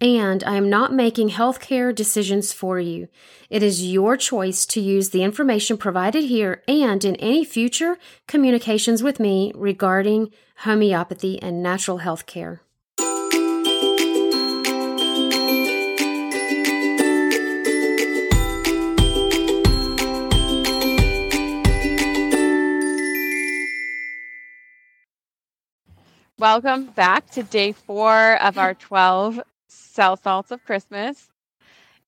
and I am not making healthcare decisions for you. It is your choice to use the information provided here and in any future communications with me regarding homeopathy and natural healthcare. Welcome back to day four of our 12 cell salts of Christmas.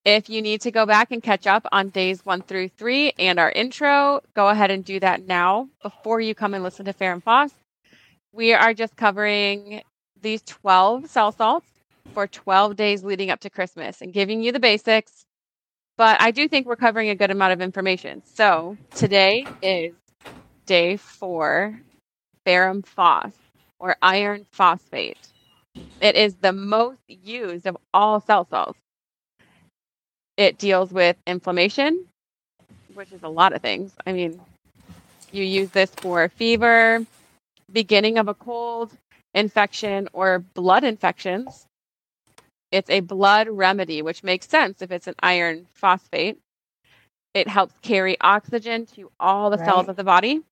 If you need to go back and catch up on days one through three and our intro, go ahead and do that now before you come and listen to Ferrum Phos. We are just covering these 12 cell salts for 12 days leading up to Christmas and giving you the basics. But I do think we're covering a good amount of information. So today is day four, ferrum phos or iron phosphate. It is the most used of all cell salts. It deals with inflammation, which is a lot of things. I mean, you use this for fever, beginning of a cold, infection, or blood infections. It's a blood remedy, which makes sense if it's an iron phosphate. It helps carry oxygen to all the right. cells of the body.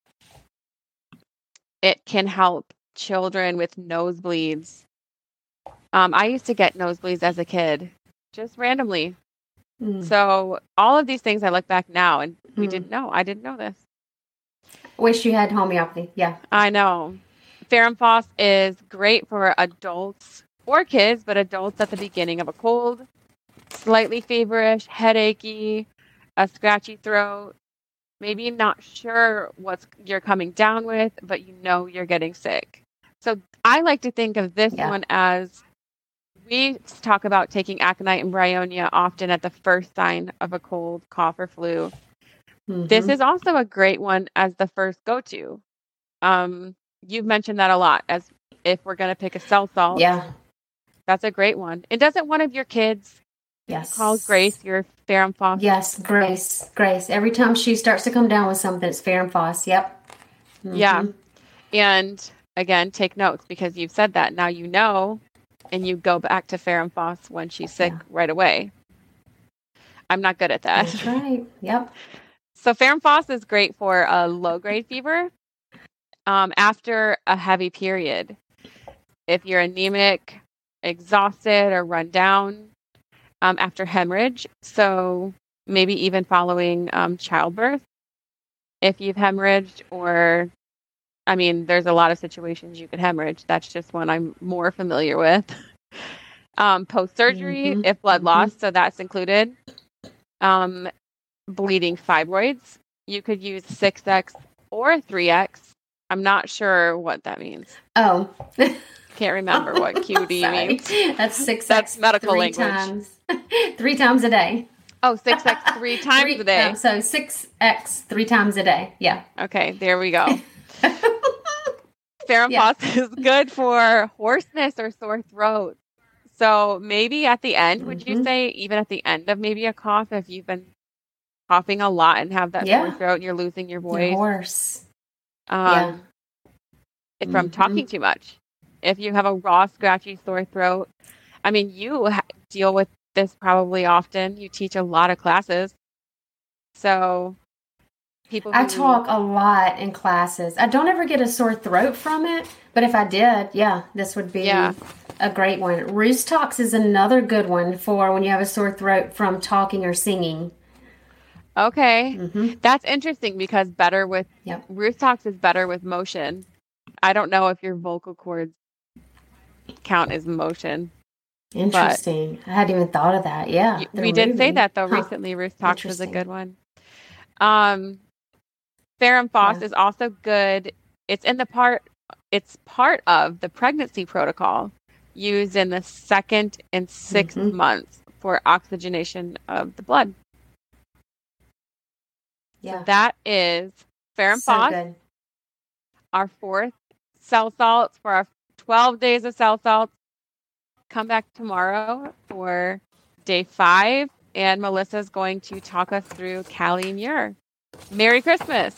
It can help children with nosebleeds. Um, I used to get nosebleeds as a kid, just randomly. Mm. So all of these things, I look back now, and we mm. didn't know. I didn't know this. Wish you had homeopathy. Yeah, I know. Ferrum Phos is great for adults or kids, but adults at the beginning of a cold, slightly feverish, headachy, a scratchy throat, maybe not sure what you're coming down with, but you know you're getting sick. So I like to think of this yeah. one as we talk about taking aconite and bryonia often at the first sign of a cold, cough, or flu. Mm-hmm. This is also a great one as the first go to. Um, you've mentioned that a lot as if we're going to pick a cell salt. Yeah. That's a great one. And doesn't one of your kids yes. call Grace your ferrum phos? Yes, Grace. Grace. Every time she starts to come down with something, it's ferrum phos. Yep. Mm-hmm. Yeah. And again, take notes because you've said that. Now you know, and you go back to ferrum phos when she's sick yeah. right away. I'm not good at that. That's right. Yep. So ferrum phos is great for a low grade fever um, after a heavy period. If you're anemic, exhausted, or run down um, after hemorrhage, so maybe even following um, childbirth. If you've hemorrhaged or I mean, there's a lot of situations you could hemorrhage. That's just one I'm more familiar with. Um, Post surgery, mm-hmm. if blood mm-hmm. loss, so that's included. Um, bleeding fibroids, you could use 6x or 3x. I'm not sure what that means. Oh. Can't remember what QD means. That's 6x. That's medical three language. Times. three times a day. Oh, 6x three times three, a day. No, so 6x three times a day. Yeah. Okay, there we go. Ferrum yeah. is good for hoarseness or sore throat. So maybe at the end, mm-hmm. would you mm-hmm. say even at the end of maybe a cough, if you've been coughing a lot and have that yeah. sore throat and you're losing your voice, you're hoarse. Um, yeah. From mm-hmm. talking too much. If you have a raw, scratchy, sore throat, I mean, you ha- deal with this probably often. You teach a lot of classes. So people I talk a lot in classes. I don't ever get a sore throat from it, but if I did, yeah, this would be yeah. a great one. Rhus Tox is another good one for when you have a sore throat from talking or singing. Okay. Mm-hmm. That's interesting because better with Yep. Rhus Tox is better with motion. I don't know if your vocal cords count as motion. Interesting. I hadn't even thought of that. Yeah. We did say that though Huh. recently. Rhus Tox was a good one. Um, Ferrum Phos Yeah. is also good. It's in the part. It's part of the pregnancy protocol used in the second and 6th Mhm. months for oxygenation of the blood. Yeah. That is Ferrum so Phos. good. our fourth cell salts for our 12 days of cell salts. Come back tomorrow for day five, and Melissa's going to talk us through Kali Mur. Merry Christmas.